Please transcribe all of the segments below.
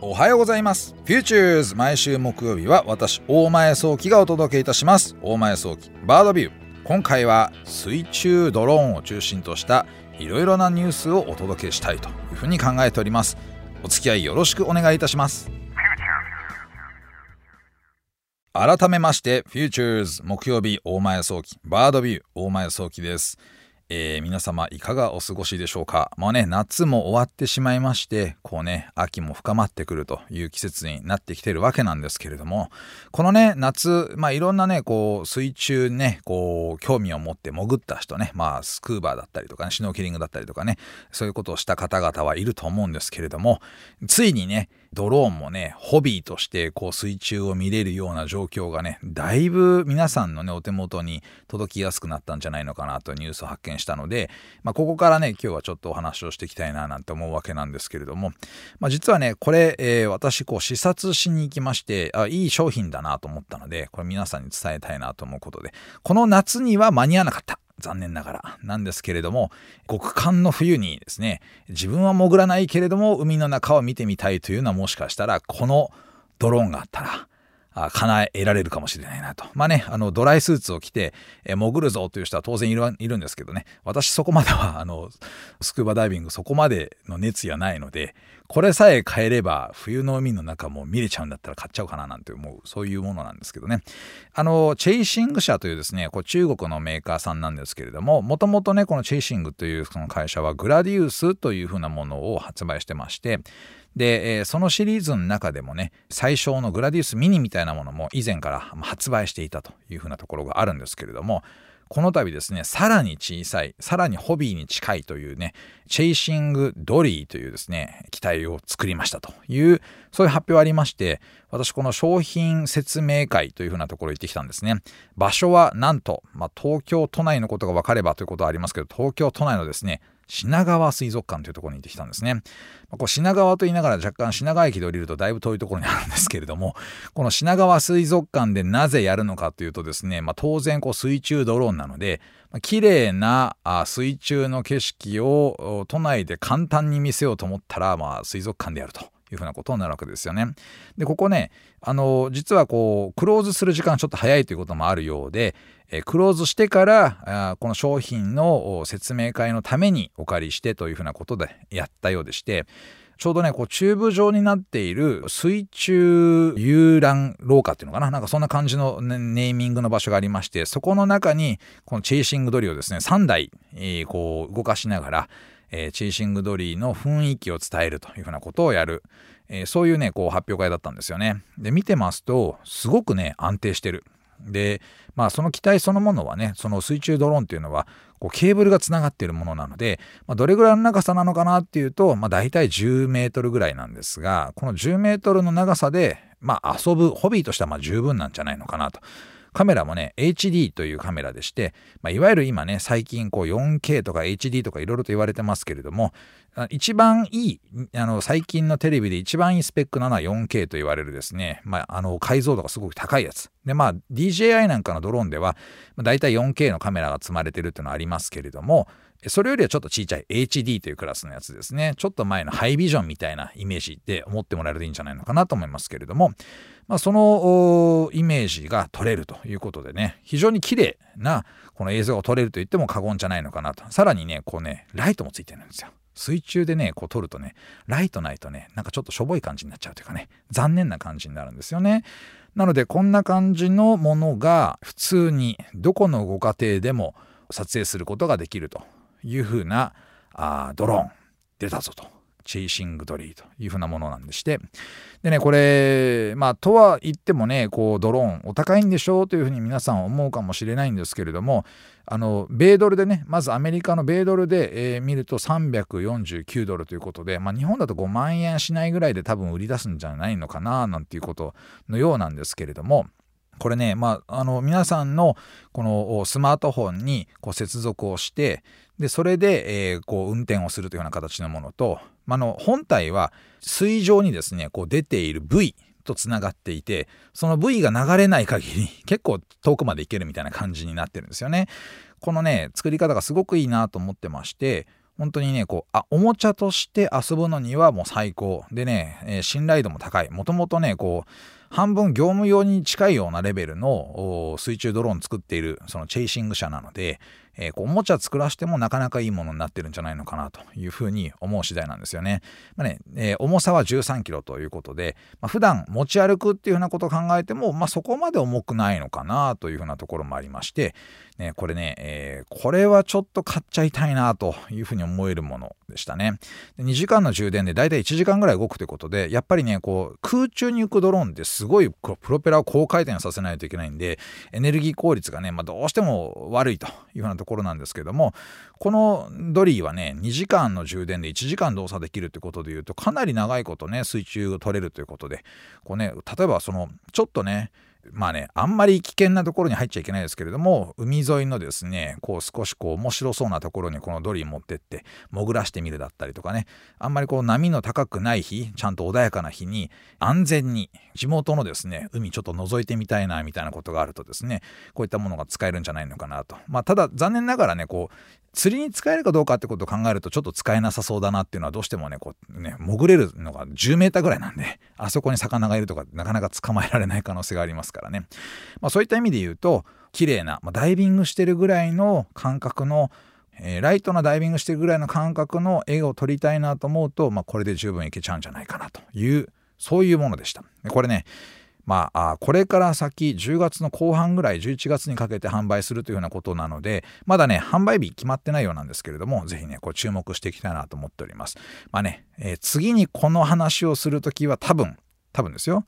おはようございます。フューチューズ毎週木曜日は私、大前創希がお届けいたします。大前創希バードビュー。今回は水中ドローンを中心としたいろいろなニュースをお届けしたいというふうに考えております。お付き合いよろしくお願いいたします。改めまして、フューチューズ木曜日大前創希バードビュー大前創希です。えー皆様いかがお過ごしでしょうか。まあね、夏も終わってしまいまして、こうね、秋も深まってくるという季節になってきてるわけなんですけれども、このね、夏、まあいろんなね、こう、水中ね、こう、興味を持って潜った人ね、まあスクーバーだったりとかね、シュノーケリングだったりとかね、そういうことをした方々はいると思うんですけれども、ついにね、ドローンもね、ホビーとしてこう水中を見れるような状況がね、だいぶ皆さんのね、お手元に届きやすくなったんじゃないのかなとニュースを発見したので、まあ、ここからね、今日はちょっとお話をしていきたいななんて思うわけなんですけれども、まあ、実はね、これ、えー私、こう視察しに行きまして、あ、いい商品だなと思ったので、これ皆さんに伝えたいなと思うことで、この夏には間に合わなかった。残念ながらなんですけれども極寒の冬にですね自分は潜らないけれども海の中を見てみたいというのはもしかしたらこのドローンがあったら叶えられるかもしれないなと。まあね、あの、ドライスーツを着て、え潜るぞという人は当然いるいるんですけどね、私そこまでは、あの、スクーバダイビングそこまでの熱意はないので、これさえ買えれば冬の海の中も見れちゃうんだったら買っちゃおうかななんて思う、そういうものなんですけどね。あの、チェイシング社というですね、こう中国のメーカーさんなんですけれども、もともとね、このチェイシングというその会社はグラディウスというふうなものを発売してまして、で、えーそのシリーズの中でもね、最小のグラディウスミニみたいなものも以前から発売していたというふうなところがあるんですけれども、この度ですね、さらに小さい、さらにホビーに近いというね、チェイシングドリーというですね、機体を作りましたという、そういう発表ありまして、私この商品説明会というふうなところ行ってきたんですね。場所はなんと、まあ、東京都内のことが分かればということはありますけど、東京都内のですね、品川水族館というところに行ってきたんですね。まあこう品川と言いながら若干品川駅で降りるとだいぶ遠いところにあるんですけれども、この品川水族館でなぜやるのかというとですね、まあ、当然こう水中ドローンなので、まあ綺麗なあ水中の景色を都内で簡単に見せようと思ったら、まあ、水族館でやると。いうふうなことになるわけですよね。で、ここね、あの、実はこう、クローズする時間ちょっと早いということもあるようで、えクローズしてからあこの商品の説明会のためにお借りしてというふうなことでやったようでしてちょうどねこうチューブ状になっている水中遊覧廊下っていうのかな？なんかそんな感じのネーミングの場所がありましてそこの中にこのチェイシングドリをですね3台、えこう動かしながら、えチェイシングドリーの雰囲気を伝えるというふうなことをやる、えそういうねこう発表会だったんですよね。で見てますとすごくね安定してる。でまあその機体そのものはねその水中ドローンっていうのはこうケーブルがつながっているものなので、まあ、どれぐらいの長さなのかなっていうと、まあ、大体10メートルぐらいなんですがこの10メートルの長さで、まあ、遊ぶホビーとしてはまあ十分なんじゃないのかなと。カメラもね HD というカメラでして、まあ、いわゆる今ね最近こう 4K とか HD とかいろいろと言われてますけれども一番いいあの最近のテレビで一番いいスペックなのは 4K と言われるですね、まあ、あの解像度がすごく高いやつ。でまあ DJI なんかのドローンではだいたい 4K のカメラが積まれてるっていうのはありますけれどもそれよりはちょっと小さい HD というクラスのやつですね。ちょっと前のハイビジョンみたいなイメージで思ってもらえるといいんじゃないのかなと思いますけれども、まあ、そのイメージが撮れるということでね、非常に綺麗なこの映像が撮れると言っても過言じゃないのかなと。さらにね、こうね、ライトもついてるんですよ。水中でね、こう撮るとね、ライトないとね、なんかちょっとしょぼい感じになっちゃうというかね、残念な感じになるんですよね。なので、こんな感じのものが普通にどこのご家庭でも撮影することができるというふうなあドローン出たぞと。チェイシングドリーというふうなものなんでして。でね、これ、まあ、とは言ってもね、こう、ドローン、お高いんでしょうというふうに皆さん思うかもしれないんですけれども、あの、米ドルでね、まずアメリカの米ドルで、えー見ると349ドルということで、まあ、日本だと5万円しないぐらいで多分売り出すんじゃないのかな、なんていうことのようなんですけれども、これね、まあ、あの皆さんのこのスマートフォンにこう接続をしてでそれで、えーこう運転をするというような形のものと、まあ、の本体は水上にですねこう出ている V とつながっていてその V が流れない限り 結構遠くまで行けるみたいな感じになってるんですよね。このね作り方がすごくいいなと思ってまして本当にね、こう、あ、おもちゃとして遊ぶのにはもう最高。でね、えー、信頼度も高い。もともとね、こう、半分業務用に近いようなレベルの水中ドローン作っているそのチェイシング社なので、えー、こうおもちゃ作らせてもなかなかいいものになってるんじゃないのかなというふうに思う次第なんですよね。まあねえー、重さは13キロということで、まあ、普段持ち歩くっていうふうなことを考えても、まあ、そこまで重くないのかなというふうなところもありまして、ね、これね、えー、これはちょっと買っちゃいたいなというふうに思えるものでしたね。2時間の充電でだいたい1時間ぐらい動くということで、やっぱりね、こう空中に浮くドローンってすごいプロペラを高回転させないといけないんで、エネルギー効率がね、まあ、どうしても悪いというふうなところところなんですけども、このドリーはね、2時間の充電で1時間動作できるということでいうと、かなり長いことね、水中を取れるということで、こうね、例えばその、ちょっとね、まあね、あんまり危険なところに入っちゃいけないですけれども、海沿いのですね、こう少しこう面白そうなところにこのドリー持ってって潜らしてみるだったりとかね、あんまりこう波の高くない日、ちゃんと穏やかな日に安全に地元のですね、海ちょっと覗いてみたいなみたいなことがあるとですね、こういったものが使えるんじゃないのかなと。まあただ残念ながらね、こう釣りに使えるかどうかってことを考えるとちょっと使えなさそうだなっていうのはどうしてもねこうね潜れるのが10メーターぐらいなんであそこに魚がいるとかなかなか捕まえられない可能性がありますからね、まあ、そういった意味で言うと綺麗な、まあ、ダイビングしてるぐらいの感覚のえー、ライトなダイビングしてるぐらいの感覚の絵を撮りたいなと思うと、まあ、これで十分いけちゃうんじゃないかなというそういうものでした。これねまあ、これから先10月の後半ぐらい11月にかけて販売するというようなことなのでまだね販売日決まってないようなんですけれどもぜひねこう注目していきたいなと思っております。まあね、えー、次にこの話をするときは多分多分ですよ。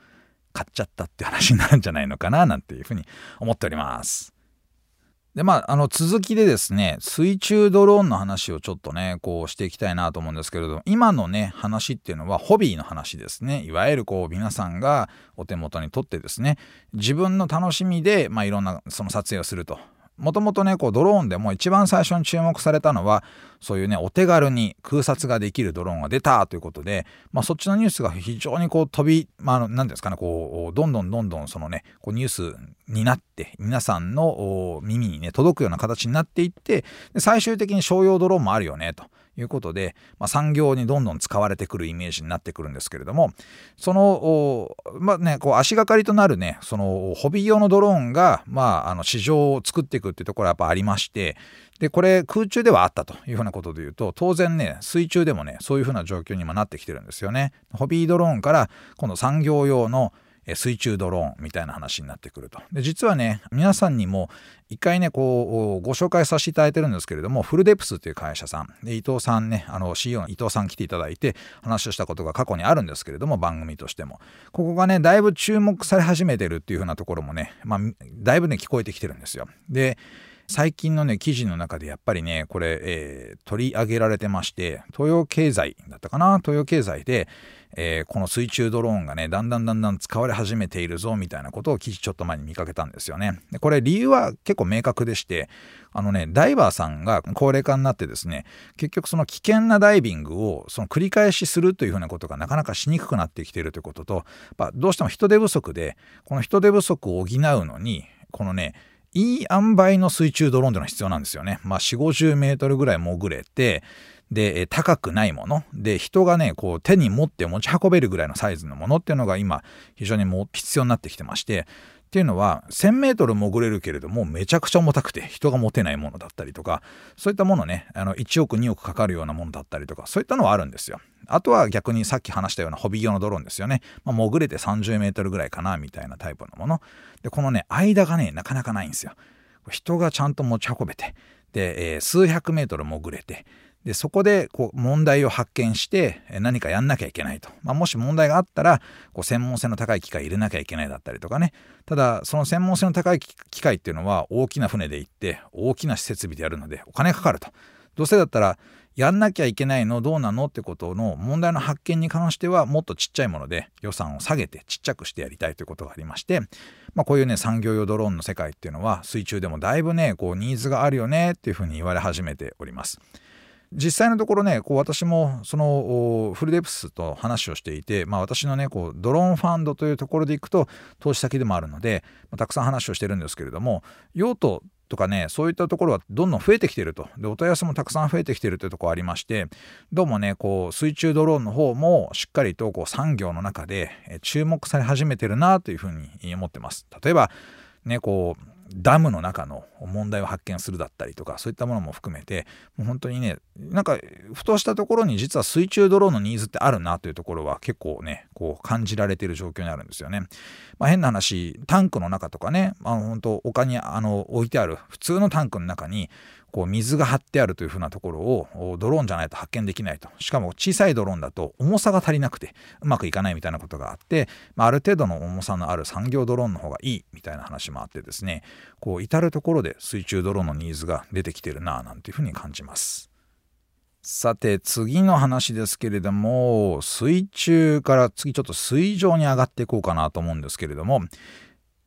買っちゃったって話になるんじゃないのかななんていうふうに思っておりますで、まあ、あの、続きでですね、水中ドローンの話をちょっとね、こうしていきたいなと思うんですけれども、今のね、話っていうのはホビーの話ですね。いわゆるこう、皆さんがお手元にとってですね、自分の楽しみで、まあ、いろんなその撮影をするともともとねこうドローンでも一番最初に注目されたのはそういうねお手軽に空撮ができるドローンが出たということで、まあ、そっちのニュースが非常にこう飛びまあ何ですかねこうどんどんどんどんそのねこうニュースになって皆さんの耳にね届くような形になっていってで最終的に商用ドローンもあるよねと。いうことで、まあ、産業にどんどん使われてくるイメージになってくるんですけれどもそのまあねこう足がかりとなるねそのホビー用のドローンが、まあ、あの市場を作っていくっていうところはやっぱありましてでこれ空中ではあったというふうなことで言うと当然ね水中でもねそういうふうな状況にもなってきてるんですよね。ホビードローンから今度産業用の水中ドローンみたいな話になってくると。で実はね皆さんにも一回ねこうご紹介させていただいてるんですけれどもフルデプスという会社さんで伊藤さんねあの CEO の伊藤さん来ていただいて話をしたことが過去にあるんですけれども番組としてもここがねだいぶ注目され始めてるっていう風なところもねまあだいぶね聞こえてきてるんですよ。で最近のね記事の中でやっぱりねこれ、えー、取り上げられてまして東洋経済だったかな？東洋経済でえー、この水中ドローンがねだんだんだんだん使われ始めているぞみたいなことを記事ちょっと前に見かけたんですよね。でこれ理由は結構明確でしてあのねダイバーさんが高齢化になってですね結局その危険なダイビングをその繰り返しするというふうなことがなかなかしにくくなってきているということと、どうしても人手不足でこの人手不足を補うのにこのねいい塩梅の水中ドローンというのは必要なんですよね。まあ、4、50メートルぐらい潜れて、で、高くないもの。で、人がね、こう手に持って持ち運べるぐらいのサイズのものっていうのが今、非常にもう必要になってきてまして、っていうのは1000メートル潜れるけれどもめちゃくちゃ重たくて人が持てないものだったりとかそういったものねあの1億2億かかるようなものだったりとかそういったのはあるんですよ。あとは逆にさっき話したようなホビー用のドローンですよね。まあ、潜れて30メートルぐらいかなみたいなタイプのもの。でこのね間がねなかなかないんですよ。人がちゃんと持ち運べてで、えー、数百メートル潜れてでそこでこう問題を発見して何かやんなきゃいけないと、まあ、もし問題があったらこう専門性の高い機械入れなきゃいけないだったりとかね。ただその専門性の高い機械っていうのは大きな船で行って大きな設備でやるのでお金かかると。どうせだったらやんなきゃいけないのどうなのってことの問題の発見に関してはもっとちっちゃいもので予算を下げてちっちゃくしてやりたいということがありまして、まあ、こういうね産業用ドローンの世界っていうのは水中でもだいぶねこうニーズがあるよねっていうふうに言われ始めております。実際のところねこう私もそのフルデプスと話をしていて、まあ、私のねこうドローンファンドというところでいくと投資先でもあるので、まあ、たくさん話をしてるんですけれども用途とかねそういったところはどんどん増えてきてると。でお問い合わせもたくさん増えてきてるというところありましてどうもねこう水中ドローンの方もしっかりとこう産業の中で注目され始めてるなというふうに思ってます。例えばねこうダムの中の問題を発見するだったりとかそういったものも含めてもう本当にねなんかふとしたところに実は水中ドローンのニーズってあるなというところは結構ねこう感じられてる状況にあるんですよね。まあ、変な話タンクの中とかねあ本当丘にあの置いてある普通のタンクの中にこう水が張ってあるというふうなところをドローンじゃないと発見できないとしかも小さいドローンだと重さが足りなくてうまくいかないみたいなことがあって、まあ、ある程度の重さのある産業ドローンの方がいいみたいな話もあってですねこう至る所で水中ドローンのニーズが出てきてるななんていうふうに感じます。さて次の話ですけれども水中から次ちょっと水上に上がっていこうかなと思うんですけれども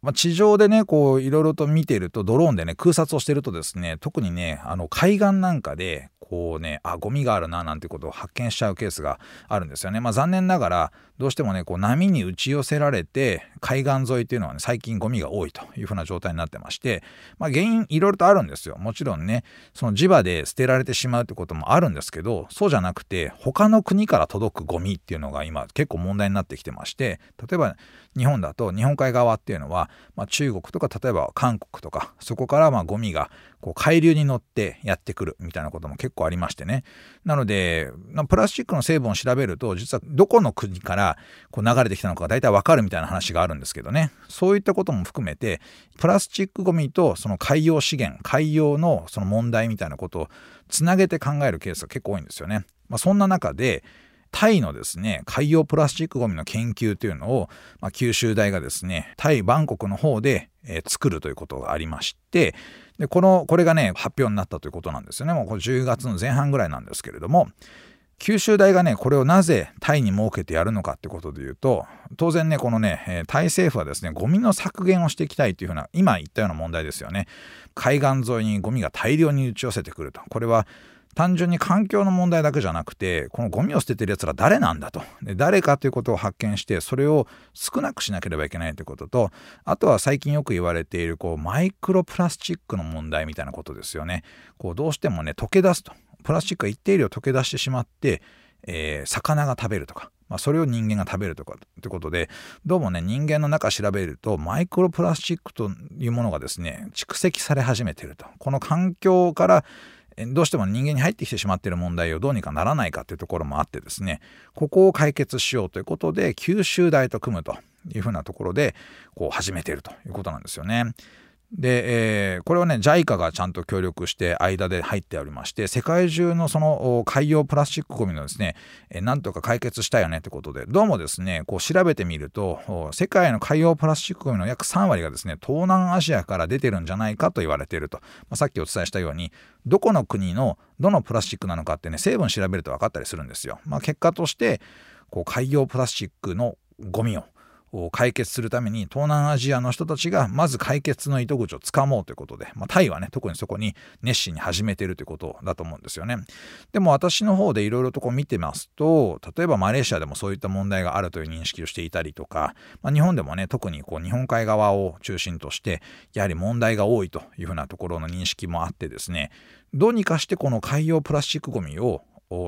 まあ、地上でね、こう、いろいろと見てると、ドローンでね、空撮をしてるとですね、特にね、あの、海岸なんかで、こうね、あ、ゴミがあるな、なんてことを発見しちゃうケースがあるんですよね。まあ、残念ながら、どうしてもね、こう、波に打ち寄せられて、海岸沿いっていうのはね、最近ゴミが多いというふうな状態になってまして、まあ、原因、いろいろとあるんですよ。もちろんね、その磁場で捨てられてしまうってこともあるんですけど、そうじゃなくて、他の国から届くゴミっていうのが今、結構問題になってきてまして、例えば、日本だと日本海側っていうのは、まあ、中国とか例えば韓国とかそこからまあゴミがこう海流に乗ってやってくるみたいなことも結構構ありましてねなのでプラスチックの成分を調べると実はどこの国からこう流れてきたのかが大体わかるみたいな話があるんですけどねそういったことも含めてプラスチックごみとその海洋資源海洋のその問題みたいなことをつなげて考えるケースが結構多いんですよね。まあ、そんな中でタイのですね、海洋プラスチックごみの研究というのを、まあ、九州大がですね、タイ・バンコクの方で、えー、作るということがありまして、で、この、これがね、発表になったということなんですよね。もうこれ10月の前半ぐらいなんですけれども、九州大がね、これをなぜタイに設けてやるのかってことで言うと、当然ね、このね、タイ政府はですね、ゴミの削減をしていきたいというふうな、今言ったような問題ですよね。海岸沿いにゴミが大量に打ち寄せてくると。これは単純に環境の問題だけじゃなくてこのゴミを捨ててるやつら誰なんだと。で誰かということを発見してそれを少なくしなければいけないということとあとは最近よく言われているこうマイクロプラスチックの問題みたいなことですよね。こうどうしてもね溶け出すと。プラスチックが一定量溶け出してしまって、えー、魚が食べるとかまあ、それを人間が食べるとかってことでどうもね人間の中調べるとマイクロプラスチックというものがですね蓄積され始めてると。この環境からどうしても人間に入ってきてしまっている問題をどうにかならないかというところもあってですねここを解決しようということで九州大と組むというふうなところでこう始めているということなんですよね。で、えー、これはね JICA がちゃんと協力して間で入っておりまして世界中のその海洋プラスチックゴミのですね、えー、なんとか解決したよねってことでどうもですねこう調べてみると世界の海洋プラスチックゴミの約3割がですね東南アジアから出てるんじゃないかと言われていると、まあ、さっきお伝えしたようにどこの国のどのプラスチックなのかってね成分調べると分かったりするんですよ。まあ、結果としてこう海洋プラスチックのゴミを解決するために東南アジアの人たちがまず解決の糸口をつかもうということで、まあ、タイはね特にそこに熱心に始めているということだと思うんですよね。でも私の方でいろいろとこう見てますと例えばマレーシアでもそういった問題があるという認識をしていたりとか、まあ、日本でもね特にこう日本海側を中心としてやはり問題が多いというふうなところの認識もあってですねどうにかしてこの海洋プラスチックごみを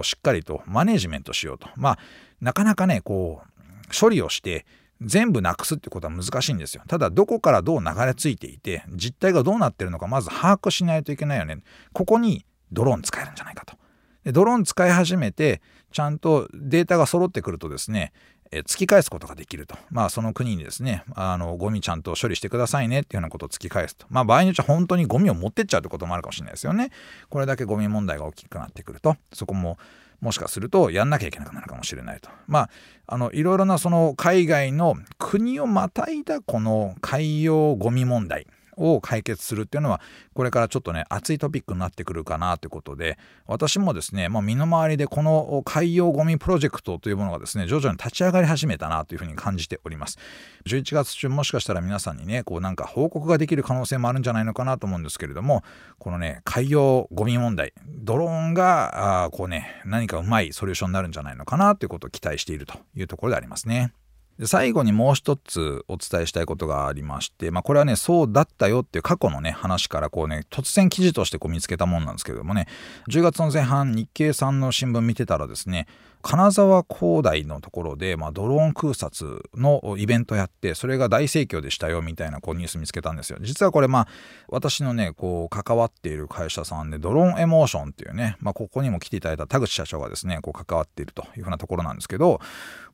しっかりとマネジメントしようとまあなかなかねこう処理をして全部なくすってことは難しいんですよ。ただどこからどう流れ着いていて実態がどうなってるのかまず把握しないといけないよね。ここにドローン使えるんじゃないかと。でドローン使い始めてちゃんとデータが揃ってくるとですねえ突き返すことができると。まあその国にですね、あのゴミちゃんと処理してくださいねっていうようなことを突き返すと。まあ場合によっては本当にゴミを持ってっちゃうってこともあるかもしれないですよね。これだけゴミ問題が大きくなってくると、そこももしかするとやんなきゃいけなくなるかもしれないと。まあ、あの、いろいろなその海外の国をまたいだこの海洋ゴミ問題。を解決するっていうのはこれからちょっとね熱いトピックになってくるかなということで私もですね、まあ、身の回りでこの海洋ゴミプロジェクトというものがですね徐々に立ち上がり始めたなというふうに感じております。11月中もしかしたら皆さんにねこうなんか報告ができる可能性もあるんじゃないのかなと思うんですけれどもこのね海洋ゴミ問題ドローンがあこうね何かうまいソリューションになるんじゃないのかなということを期待しているというところでありますね。で最後にもう一つお伝えしたいことがありまして、まあ、これはねそうだったよっていう過去のね話からこうね突然記事としてこう見つけたもんなんですけどもね10月の前半日経さんの新聞見てたらですね金沢工大のところで、まあ、ドローン空撮のイベントやってそれが大盛況でしたよみたいなこうニュース見つけたんですよ。実はこれまあ私のねこう関わっている会社さんでドローンエモーションっていうね、まあ、ここにも来ていただいた田口社長がですねこう関わっているというふうなところなんですけど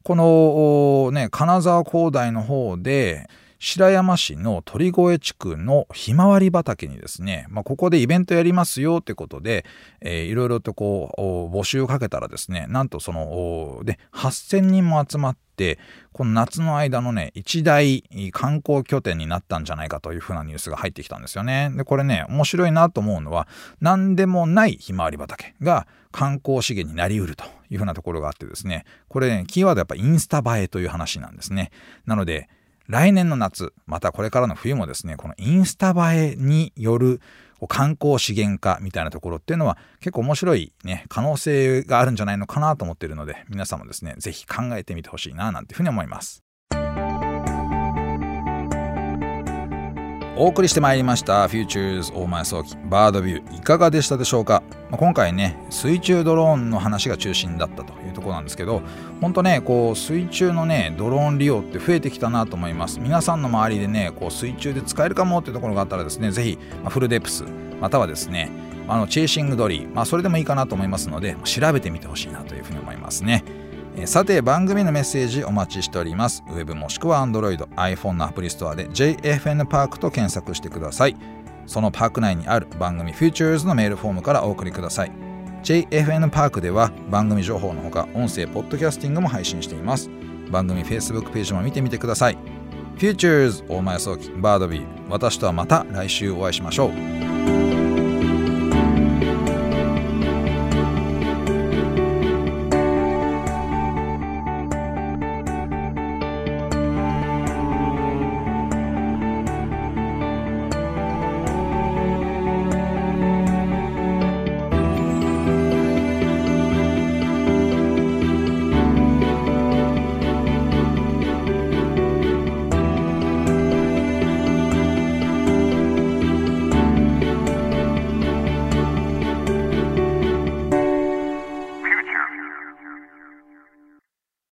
このね金沢工大の方で白山市の鳥越地区のひまわり畑にですね、まあ、ここでイベントやりますよってことで、えー、いろいろとこう募集をかけたらですねなんとそので8,000人も集まってこの夏の間のね一大観光拠点になったんじゃないかというふうなニュースが入ってきたんですよね。でこれね面白いなと思うのは何でもないひまわり畑が観光資源になりうるというふうなところがあってですねこれねキーワードやっぱインスタ映えという話なんですね。なので来年の夏、またこれからの冬もですね、このインスタ映えによる観光資源化みたいなところっていうのは結構面白いね、可能性があるんじゃないのかなと思っているので、皆さんもですね、ぜひ考えてみてほしいな、なんていうふうに思います。お送りしてまいりました Futures 大前早期バードビューいかがでしたでしょうか、まあ、今回ね水中ドローンの話が中心だったというところなんですけど本当ねこう水中のねドローン利用って増えてきたなと思います。皆さんの周りでねこう水中で使えるかもっていうところがあったらですねぜひ、まあ、フルデプスまたはですねあのチェイシングドリー、まあ、それでもいいかなと思いますので調べてみてほしいなというふうに思いますね。さて番組のメッセージお待ちしております。ウェブもしくは Android、iPhone のアプリストアで JFN パークと検索してください。そのパーク内にある番組 Futures のメールフォームからお送りください。JFN パークでは番組情報のほか音声ポッドキャスティングも配信しています。番組 Facebook ページも見てみてください。Futures 大前早期バードビー私とはまた来週お会いしましょう。